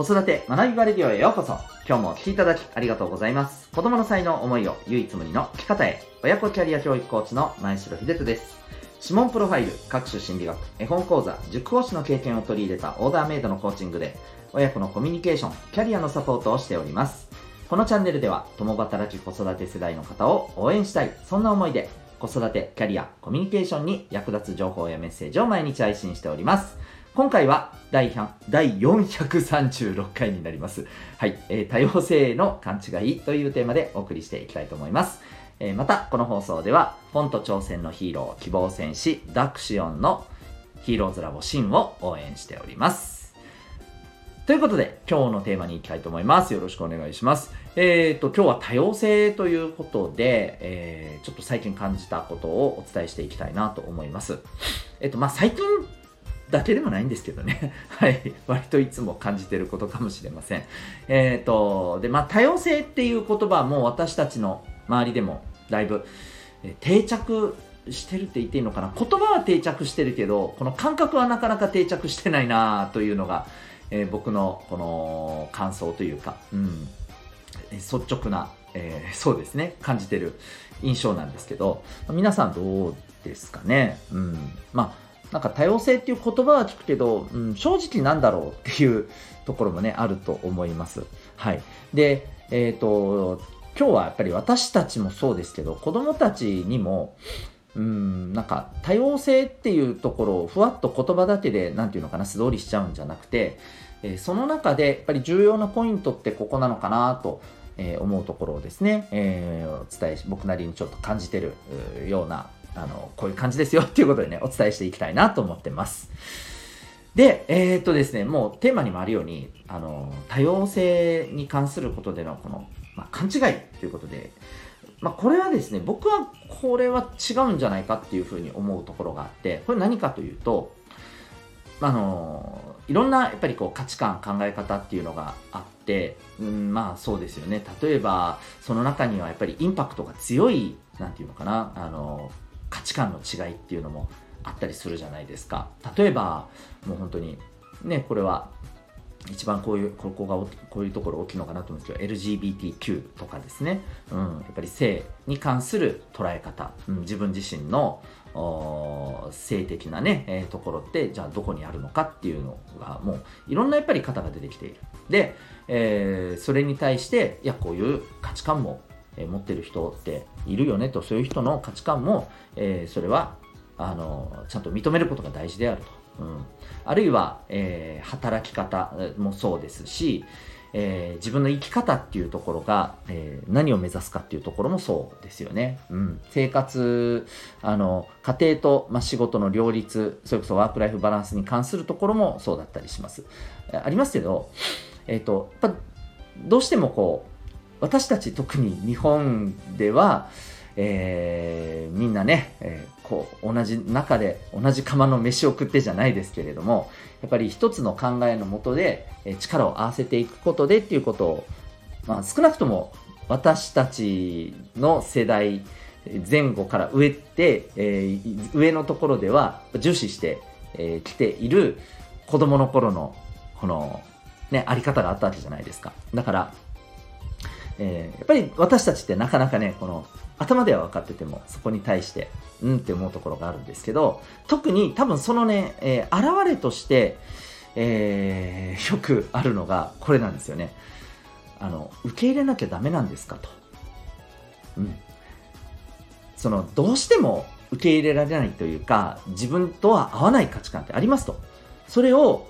子育て学びバレディオへようこそ。今日もお聞きいただきありがとうございます。子供の才能、思いを唯一無二の生き方へ。親子キャリア教育コーチの前城秀人です。指紋プロファイル、各種心理学、絵本講座、塾講師の経験を取り入れたオーダーメイドのコーチングで、親子のコミュニケーション、キャリアのサポートをしております。このチャンネルでは、共働き子育て世代の方を応援したい、そんな思いで、子育て、キャリア、コミュニケーションに役立つ情報やメッセージを毎日配信しております。今回は第第436回になります。はい、えー多様性の勘違いというテーマでお送りしていきたいと思います。えーまた、この放送では、ポンと挑戦のヒーロー、希望戦士、ダクシオンのヒーローズラボシンを応援しております。ということで、今日のテーマに行きたいと思います。よろしくお願いします。えっ、と、今日は多様性ということで、えーちょっと最近感じたことをお伝えしていきたいなと思います。えっ、と、まあ、最近だけでもないんですけどね。はい。割といつも感じてることかもしれません。えっ、と、で、まあ、多様性っていう言葉はもう私たちの周りでもだいぶ定着してるって言っていいのかな言葉は定着してるけどこの感覚はなかなか定着してないなというのが、えー僕のこの感想というか、うん、率直な、えーそうですね感じてる印象なんですけど皆さんどうですかね、うん、まあなんか多様性っていう言葉は聞くけど、うん、正直なんだろうっていうところもねあると思います。はい。でえっ、と今日はやっぱり私たちもそうですけど子供たちにもうんなんか多様性っていうところをふわっと言葉だけで何て言うのかな素通りしちゃうんじゃなくて、えーその中でやっぱり重要なポイントってここなのかなと、え思うところをですね、えーお伝えし僕なりにちょっと感じてるようなあのこういう感じですよっていうことでねお伝えしていきたいなと思ってます。で、えーっとですね、もうテーマにもあるように、あの、多様性に関することでのこの、まあ、勘違いということで、まあ、これはですね、僕はこれは違うんじゃないかっていうふうに思うところがあって、これ何かというと、あの、いろんなやっぱりこう価値観、考え方っていうのがあって、うん、まあそうですよね。例えば、その中にはやっぱりインパクトが強い、なんていうのかな、あの、価値観の違いっていうのもあったりするじゃないですか。例えば、もう本当に、ね、これは一番こういう、ここがこういうところ大きいのかなと思うんですけど、LGBTQ とかですね、うん、やっぱり性に関する捉え方、うん、自分自身の性的なね、えーところって、じゃあどこにあるのかっていうのが、もういろんなやっぱり方が出てきている。で、えーそれに対して、いや、こういう価値観も、え持ってる人っているよねと、そういう人の価値観も、えそれはあのちゃんと認めることが大事であると、うん、あるいは、え働き方もそうですし、えー自分の生き方っていうところが、えー何を目指すかっていうところもそうですよね、うん、生活あの家庭と、ま、仕事の両立それこそワークライフバランスに関するところもそうだったりします。ありますけど、えー、とやっぱどうしてもこう私たち特に日本では、えーみんなね、えーこう同じ中で同じ釜の飯を食ってじゃないですけれどもやっぱり一つの考えのもとで、力を合わせていくことでっていうことを、まあ、少なくとも私たちの世代前後から上って、えー上のところでは重視してき、えーている子供の頃のこの、ね、あり方があったわけじゃないですか。だからえーやっぱり私たちってなかなかねこの頭では分かっててもそこに対してうんって思うところがあるんですけど特に多分そのね、えー現れとして、えーよくあるのがこれなんですよね。あの受け入れなきゃダメなんですかと、うん、そのどうしても受け入れられないというか自分とは合わない価値観ってありますと。それを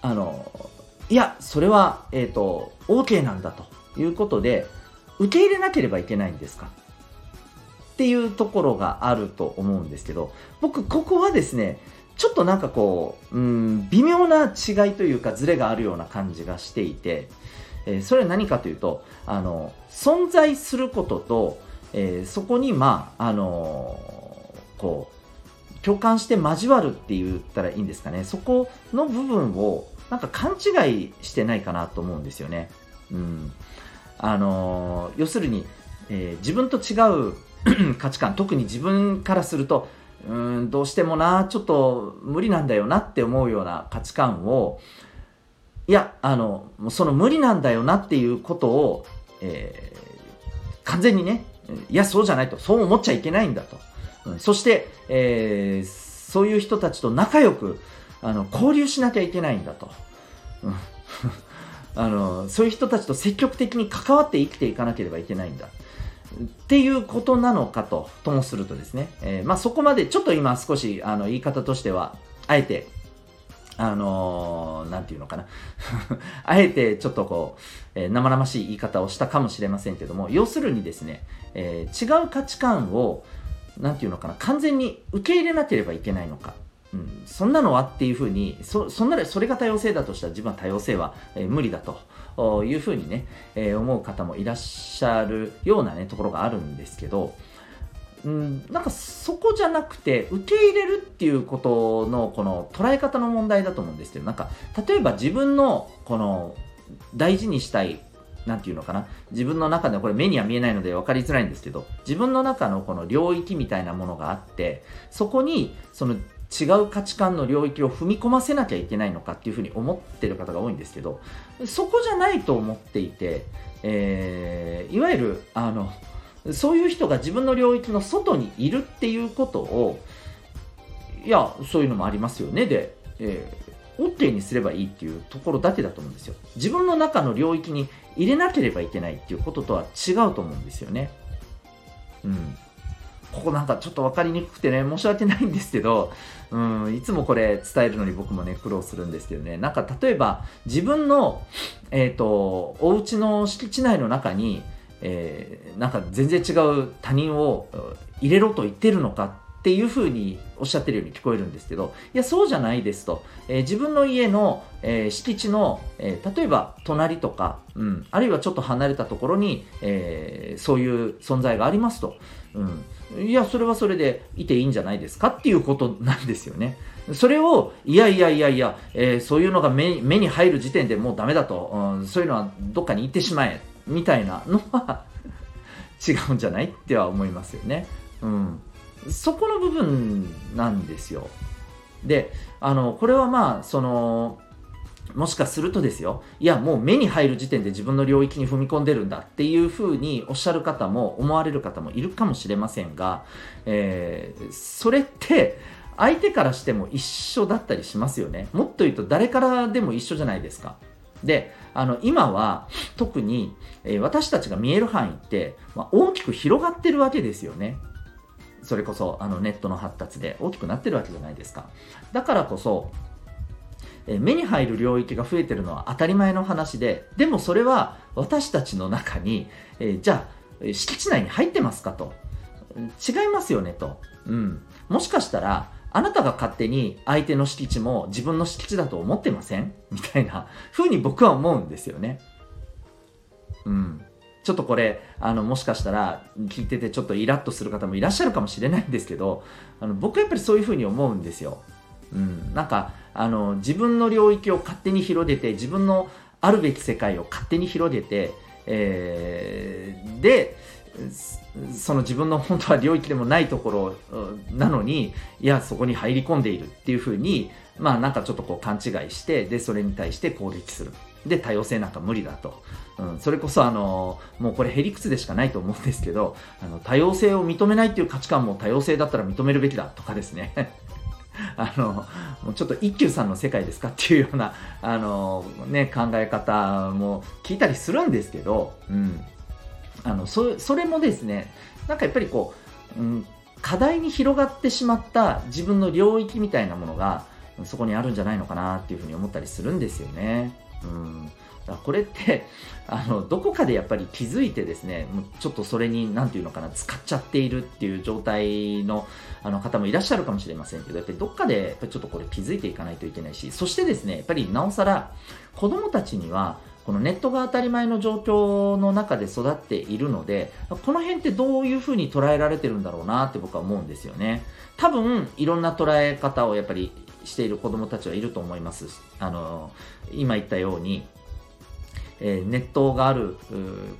あのいやそれは、えー、と OK なんだと。いうことで受け入れなければいけないんですか？っていうところがあると思うんですけど僕ここはですねちょっとなんかこう、うん、微妙な違いというかズレがあるような感じがしていて、えーそれは何かというとあの存在することと、えーそこにまああのーこう共感して交わるって言ったらいいんですかねそこの部分をなんか勘違いしてないかなと思うんですよね。うんあの要するに、えー自分と違う 価値観特に自分からするとうんどうしてもなちょっと無理なんだよなって思うような価値観をいや、あの、その無理なんだよなっていうことを、えー、完全にね、いや、そうじゃないと、そう思っちゃいけないんだと。うん、そして、えー、そういう人たちと仲良く、あの、交流しなきゃいけないんだと。うんあのそういう人たちと積極的に関わって生きていかなければいけないんだ。っていうことなのかとともするとですね、えー、まあ、そこまでちょっと今少しあの言い方としてはあえてあのー、なんていうのかな。あえてちょっとこう、えー、生々しい言い方をしたかもしれませんけども、要するにですね、えー、違う価値観を、なんていうのかな、完全に受け入れなければいけないのか。うん、そんなのはっていうふうにそそんなそれが多様性だとしたら自分は多様性は、えー、無理だというふうにね、えー、思う方もいらっしゃるようなねところがあるんですけど、うん、なんかそこじゃなくて受け入れるっていうことのこの捉え方の問題だと思うんですけどなんか例えば自分のこの大事にしたいなんていうのかな自分の中でこれ目には見えないので分かりづらいんですけど自分の中のこの領域みたいなものがあってそこにその違う価値観の領域を踏み込ませなきゃいけないのかっていうふうに思ってる方が多いんですけどそこじゃないと思っていて、えー、いわゆるあのそういう人が自分の領域の外にいるっていうことをいやそういうのもありますよねで、えー、OK にすればいいっていうところだけだと思うんですよ。自分の中の領域に入れなければいけないっていうこととは違うと思うんですよね。うん。ここなんかちょっと分かりにくくてね、申し訳ないんですけど、うん、いつもこれ伝えるのに僕もね、苦労するんですけどね、なんか例えば自分の、えっ、ー、と、お家の敷地内の中に、えー、なんか全然違う他人を入れろと言ってるのかっていうふうにおっしゃってるように聞こえるんですけど、いや、そうじゃないですと。えー、自分の家の、えー、敷地の、えー、例えば隣とか、うん、あるいはちょっと離れたところに、えそういう存在がありますと。うん、いや、それはそれでいていいんじゃないですかっていうことなんですよね。それを、いやいやいやいや、えそういうのが目に入る時点でもうダメだと、うん、そういうのはどっかに行ってしまえ、みたいなのは違うんじゃない？っては思いますよね。うんそこの部分なんですよ。で、あの、これはまあ、その、もしかするとですよ、いや、もう目に入る時点で自分の領域に踏み込んでるんだっていうふうにおっしゃる方も、思われる方もいるかもしれませんが、えー、それって、相手からしても一緒だったりしますよね。もっと言うと誰からでも一緒じゃないですか。で、あの、今は特に、え、私たちが見える範囲って、ま、大きく広がってるわけですよね。それこそあのネットの発達で大きくなってるわけじゃないですか。だからこそ、目に入る領域が増えてるのは当たり前の話で、でもそれは私たちの中に、え、じゃあ、敷地内に入ってますかと。違いますよねと。うん。もしかしたら、あなたが勝手に相手の敷地も自分の敷地だと思ってません？みたいな風に僕は思うんですよね。うん。ちょっとこれ、あの、もしかしたら聞いててちょっとイラッとする方もいらっしゃるかもしれないんですけど、あの僕はやっぱりそういうふうに思うんですよ。うん。なんか、あの、自分の領域を勝手に広げて、自分のあるべき世界を勝手に広げて、えー、で、その自分の本当は領域でもないところなのに、いや、そこに入り込んでいるっていうふうに、まあなんかちょっとこう勘違いして、で、それに対して攻撃する。で、多様性なんか無理だと。うん、それこそあの、もうこれへりくつでしかないと思うんですけど、あの、多様性を認めないっていう価値観も多様性だったら認めるべきだとかですね。あの、もうちょっと一休さんの世界ですかっていうような、あの、ね、考え方も聞いたりするんですけど、うん。あの、そそれもですね、なんかやっぱりこう、うん、課題に広がってしまった自分の領域みたいなものが、そこにあるんじゃないのかなっていうふうに思ったりするんですよね。うん。だこれって あのどこかでやっぱり気づいてですねもうちょっとそれに何て言うのかな使っちゃっているっていう状態のあの方もいらっしゃるかもしれませんけどやっぱりどっかでやっぱりちょっとこれ気づいていかないといけないしそしてですねやっぱりなおさら子供たちにはこのネットが当たり前の状況の中で育っているのでこの辺ってどういうふうに捉えられてるんだろうなって僕は思うんですよね多分いろんな捉え方をやっぱりしている子供たちはいると思います。あの今言ったようにえー、ネットがある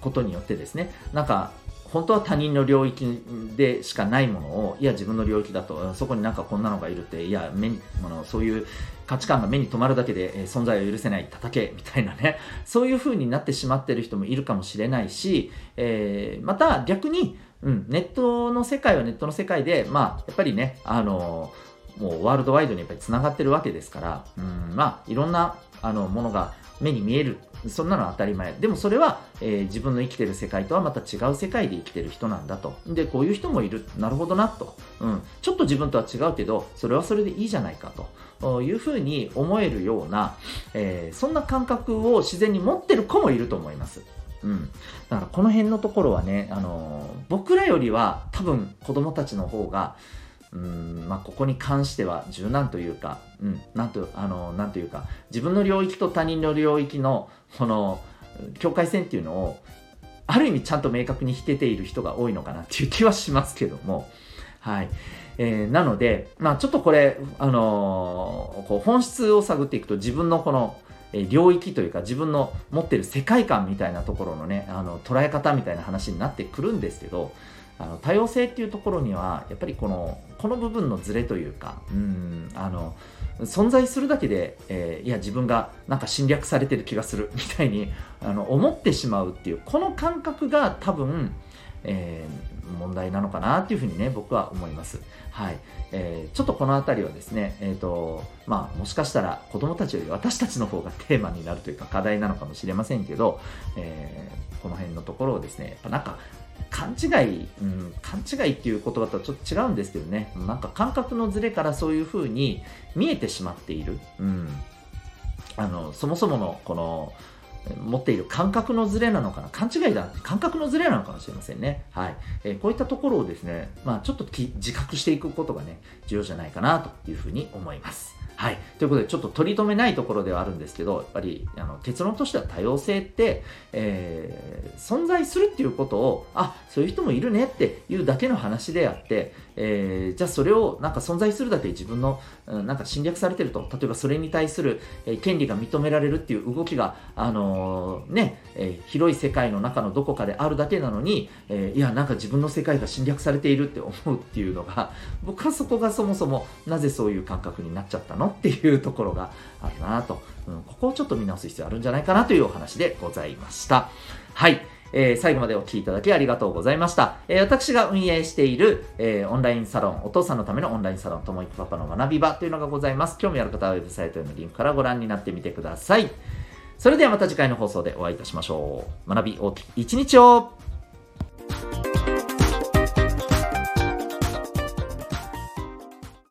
ことによってですね、なんか本当は他人の領域でしかないものを、いや、自分の領域だと、そこになんかこんなのがいるって、いや、目に、あのそういう価値観が目に留まるだけで、え存在を許せない、叩け、みたいなね、そういう風になってしまってる人もいるかもしれないし、えー、また逆に、うん、ネットの世界はネットの世界で、まあ、やっぱりね、あのもうワールドワイドにやっぱり繋がってるわけですから、うん、まあ、いろんな、あの、ものが目に見える。そんなのは当たり前。でもそれは、えー、自分の生きてる世界とはまた違う世界で生きてる人なんだと。で、こういう人もいる。なるほどなと。うん。ちょっと自分とは違うけど、それはそれでいいじゃないかというふうに思えるような、えー、そんな感覚を自然に持ってる子もいると思います。うん。だからこの辺のところはね、あのー、僕らよりは多分子供たちの方が、うんまあ、ここに関しては柔軟というか、うん、なんと、あの、なんというか、自分の領域と他人の領域の、この、境界線っていうのを、ある意味ちゃんと明確に引けている人が多いのかなっていう気はしますけども、はい。えー、なので、まあちょっとこれ、あのー、こう本質を探っていくと自分のこの、え領域というか自分の持ってる世界観みたいなところのね、あの捉え方みたいな話になってくるんですけど、あの多様性っていうところにはやっぱりこのこの部分のズレというかうんあの存在するだけで、えー、いや自分がなんか侵略されてる気がするみたいに あの思ってしまうっていうこの感覚が多分、えー、問題なのかなっていうふうにね僕は思います。はいえー、ちょっとこの辺りはですね、えーとまあ、もしかしたら子供たちより私たちの方が テーマになるというか課題なのかもしれませんけど、えー、この辺のところをですねやっぱなんか勘違い、うん、勘違いっていう言葉とはちょっと違うんですけどね、なんか感覚のズレからそういう風に見えてしまっている。うん。あの、そもそものこの、持っている感覚のズレなのかな勘違いだ感覚のズレなのかもしれませんね。はい。えー、こういったところをですね、まあちょっと自覚していくことがね、重要じゃないかなというふうに思います。はい。ということで、ちょっと取り留めないところではあるんですけど、やっぱり、あの、結論としては多様性って、えー、存在するっていうことを、あ、そういう人もいるねっていうだけの話であって、えー、じゃあそれをなんか存在するだけ自分の、うん、なんか侵略されてると、例えばそれに対する、えー、権利が認められるっていう動きが、あのー、ね、え広い世界の中のどこかであるだけなのに、えいや、なんか自分の世界が侵略されているって思うっていうのが、僕はそこがそもそもなぜそういう感覚になっちゃったの？っていうところがあるなと、うん、ここをちょっと見直す必要あるんじゃないかなというお話でございました。はい。えー、最後までお聴きいただきありがとうございました。えー、私が運営している、えー、オンラインサロン、お父さんのためのオンラインサロン、ともいくパパの学び場というのがございます。興味ある方はウェブサイトへのリンクからご覧になってみてください。それではまた次回の放送でお会いいたしましょう。学び大きい一日を